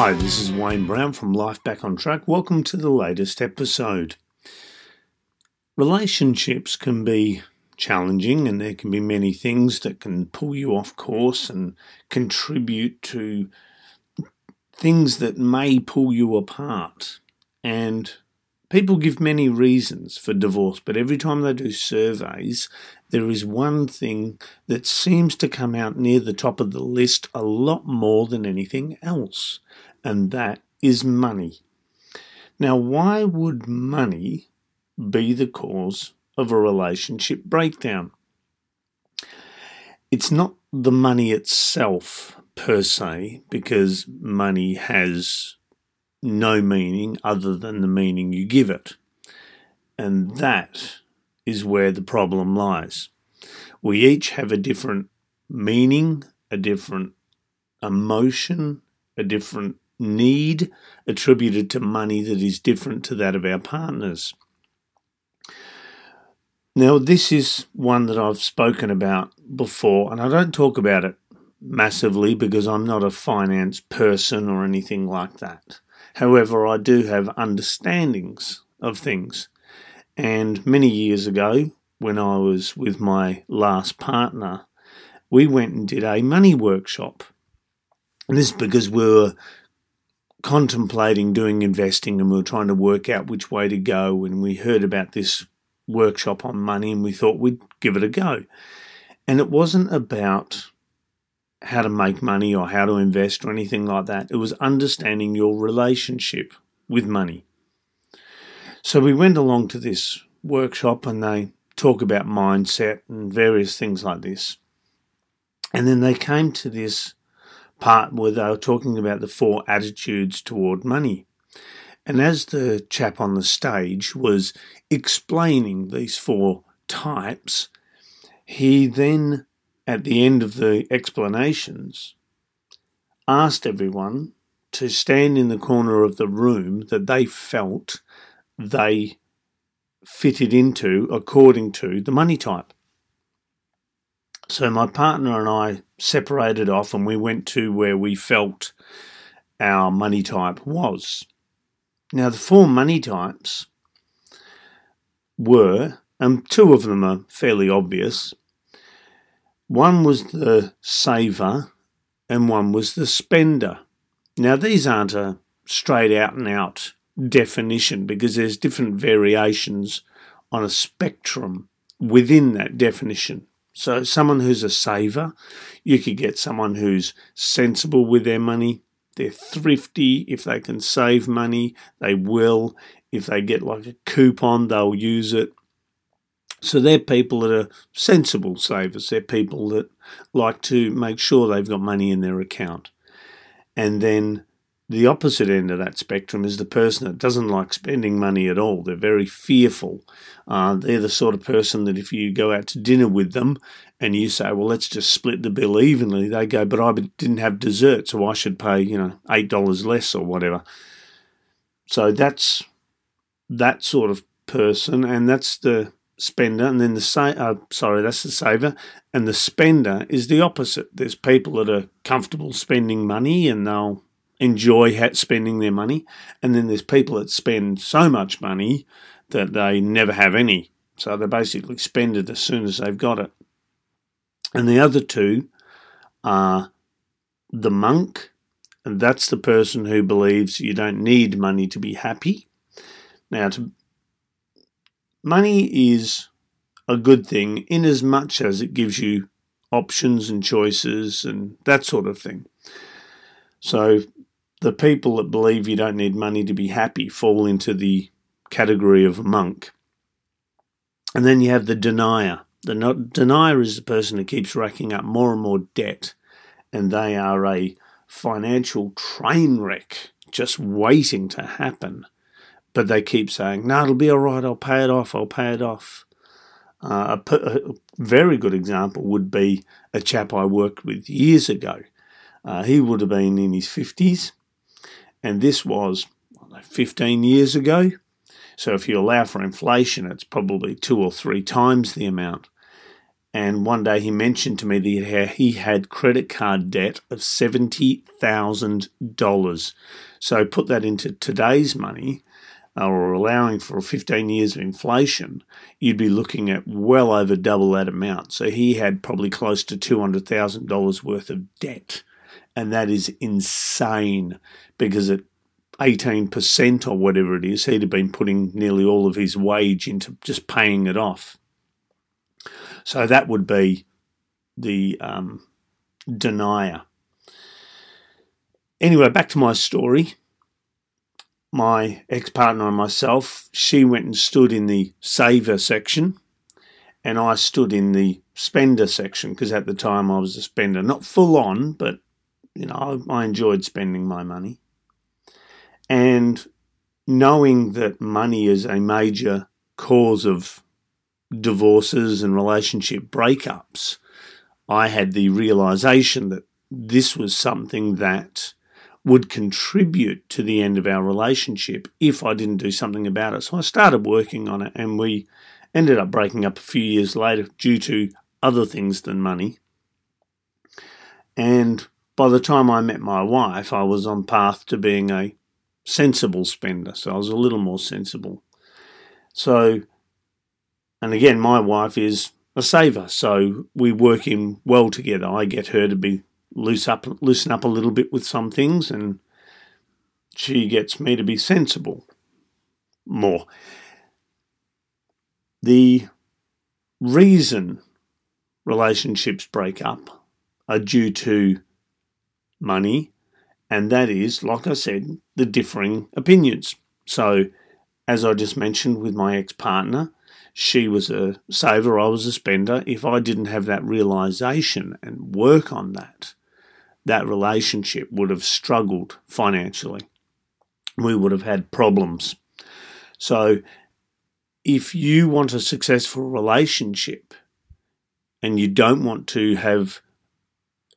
Hi, this is Wayne Brown from Life Back on Track. Welcome to the latest episode. Relationships can be challenging, and there can be many things that can pull you off course and contribute to things that may pull you apart. And people give many reasons for divorce, but every time they do surveys, there is one thing that seems to come out near the top of the list a lot more than anything else, and that is money. Now, why would money be the cause of a relationship breakdown? It's not the money itself per se, because money has no meaning other than the meaning you give it. And that is where the problem lies. We each have a different meaning, a different emotion, a different need attributed to money that is different to that of our partners. Now, this is one that I've spoken about before, and I don't talk about it massively because I'm not a finance person or anything like that. However, I do have understandings of things. And many years ago, when I was with my last partner, we went and did a money workshop. And this is because we were contemplating doing investing and we were trying to work out which way to go. And we heard about this workshop on money and we thought we'd give it a go. And it wasn't about how to make money or how to invest or anything like that. It was understanding your relationship with money. So we went along to this workshop and they talk about mindset and various things like this. And then they came to this part where they were talking about the four attitudes toward money. And as the chap on the stage was explaining these four types, he then at the end of the explanations, asked everyone to stand in the corner of the room that they felt they fitted into according to the money type. So my partner and I separated off and we went to where we felt our money type was. Now, the four money types were, and two of them are fairly obvious one was the saver and one was the spender. Now, these aren't a straight out and out definition because there's different variations on a spectrum within that definition. So, someone who's a saver, you could get someone who's sensible with their money. They're thrifty. If they can save money, they will. If they get like a coupon, they'll use it. So they're people that are sensible savers. They're people that like to make sure they've got money in their account. And then the opposite end of that spectrum is the person that doesn't like spending money at all. They're very fearful. Uh, they're the sort of person that if you go out to dinner with them and you say, well, let's just split the bill evenly, they go, but I didn't have dessert, so I should pay, you know, $8 less or whatever. So that's that sort of person, and that's the spender, and then the sa- uh, sorry, that's the saver, and the spender is the opposite. There's people that are comfortable spending money and they'll enjoy spending their money, and then there's people that spend so much money that they never have any. So they basically spend it as soon as they've got it. And the other two are the monk, and that's the person who believes you don't need money to be happy. Now, to Money is a good thing in as much as it gives you options and choices and that sort of thing. So the people that believe you don't need money to be happy fall into the category of a monk. And then you have the denier. The denier is the person who keeps racking up more and more debt, and they are a financial train wreck just waiting to happen but they keep saying, "No, it'll be all right. I'll pay it off. I'll pay it off." Uh, a, very good example would be a chap I worked with years ago. Uh, he would have been in his fifties, and this was 15 years ago. So if you allow for inflation, it's probably two or three times the amount. And one day he mentioned to me that he had credit card debt of $70,000. So put that into today's money, uh, or allowing for 15 years of inflation, you'd be looking at well over double that amount. So he had probably close to $200,000 worth of debt. And that is insane because at 18% or whatever it is, he'd have been putting nearly all of his wage into just paying it off. So that would be the um, denier. Anyway, back to my story. My ex partner and myself, she went and stood in the saver section, and I stood in the spender section because at the time I was a spender. Not full on, but you know, I, I enjoyed spending my money. And knowing that money is a major cause of divorces and relationship breakups, I had the realization that this was something that would contribute to the end of our relationship if I didn't do something about it. So I started working on it and we ended up breaking up a few years later due to other things than money. And by the time I met my wife, I was on path to being a sensible spender. So I was a little more sensible. So, and again, my wife is a saver, so we work in well together. I get her to be loose up, loosen up a little bit with some things, and she gets me to be sensible more. The reason relationships break up are due to money and that is, like I said, the differing opinions. So, as I just mentioned with my ex partner, she was a saver, I was a spender. If I didn't have that realization and work on that, that relationship would have struggled financially. We would have had problems. So, if you want a successful relationship and you don't want to have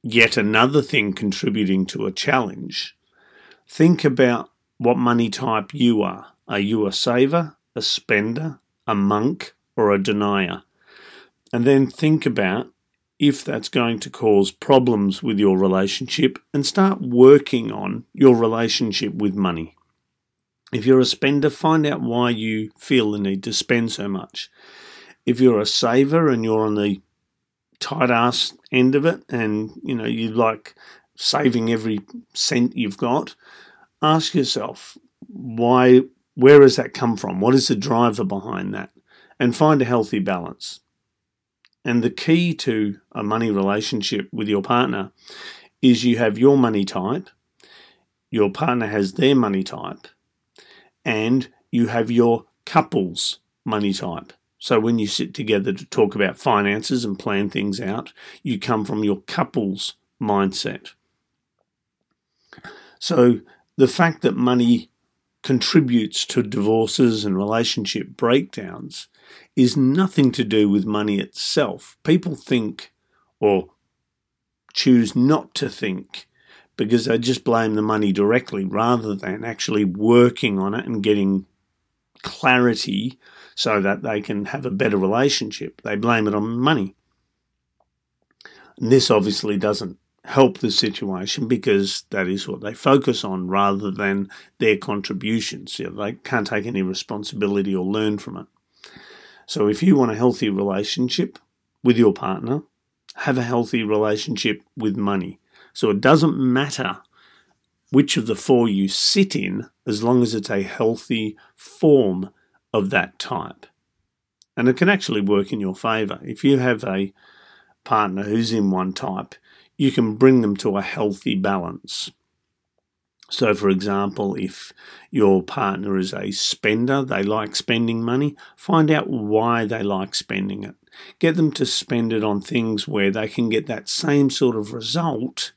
yet another thing contributing to a challenge, think about what money type you are. Are you a saver, a spender, a monk, or a denier? And then think about if that's going to cause problems with your relationship and start working on your relationship with money. If you're a spender, find out why you feel the need to spend so much. If you're a saver and you're on the tight ass end of it and you know you like saving every cent you've got. Ask yourself why where has that come from? What is the driver behind that? And find a healthy balance. And the key to a money relationship with your partner is you have your money type your partner has their money type and you have your couple's money type so when you sit together to talk about finances and plan things out, you come from your couple's mindset. So the fact that money contributes to divorces and relationship breakdowns is nothing to do with money itself. People think or choose not to think because they just blame the money directly rather than actually working on it and getting clarity so that they can have a better relationship. They blame it on money. And this obviously doesn't help the situation because that is what they focus on rather than their contributions. You know, they can't take any responsibility or learn from it. So if you want a healthy relationship with your partner, have a healthy relationship with money. So it doesn't matter which of the four you sit in as long as it's a healthy form of that type. And it can actually work in your favour. If you have a partner who's in one type, you can bring them to a healthy balance. So, for example, if your partner is a spender, they like spending money, find out why they like spending it. Get them to spend it on things where they can get that same sort of result,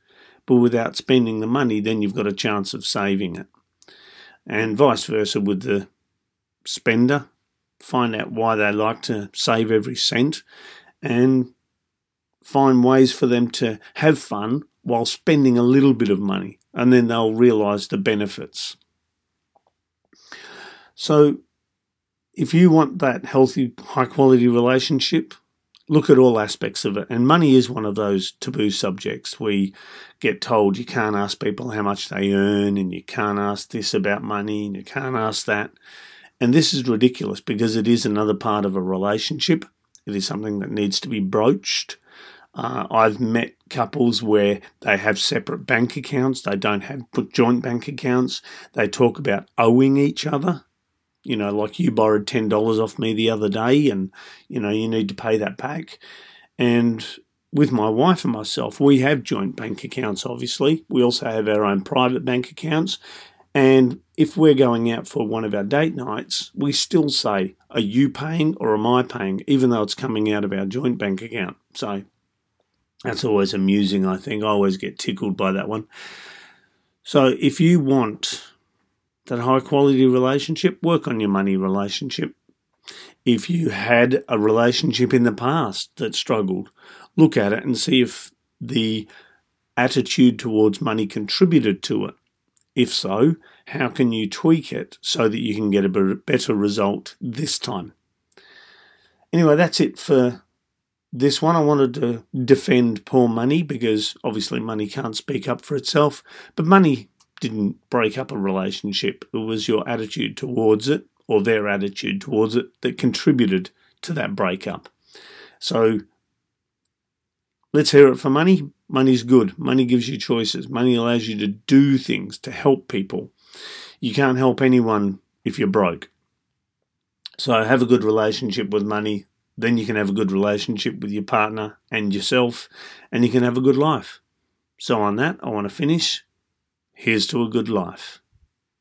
but without spending the money, then you've got a chance of saving it. And vice versa with the spender, find out why they like to save every cent, and find ways for them to have fun while spending a little bit of money, and then they'll realize the benefits. So, if you want that healthy, high quality relationship, look at all aspects of it. And money is one of those taboo subjects. We get told you can't ask people how much they earn, and you can't ask this about money, and you can't ask that. And this is ridiculous because it is another part of a relationship. It is something that needs to be broached. Uh, I've met couples where they have separate bank accounts, they don't have joint bank accounts, they talk about owing each other. You know, like you borrowed $10 off me the other day and, you know, you need to pay that back. And with my wife and myself, we have joint bank accounts, obviously. We also have our own private bank accounts. And if we're going out for one of our date nights, we still say, Are you paying or am I paying? even though it's coming out of our joint bank account. So that's always amusing, I think. I always get tickled by that one. So if you want that high quality relationship, work on your money relationship. If you had a relationship in the past that struggled, look at it and see if the attitude towards money contributed to it. If so, how can you tweak it so that you can get a better result this time? Anyway, that's it for this one, I wanted to defend poor money because obviously money can't speak up for itself, but money didn't break up a relationship. It was your attitude towards it or their attitude towards it that contributed to that breakup. So let's hear it for money. Money's good. Money gives you choices. Money allows you to do things, to help people. You can't help anyone if you're broke. So have a good relationship with money then you can have a good relationship with your partner and yourself, and you can have a good life. So, on that, I want to finish. Here's to a good life.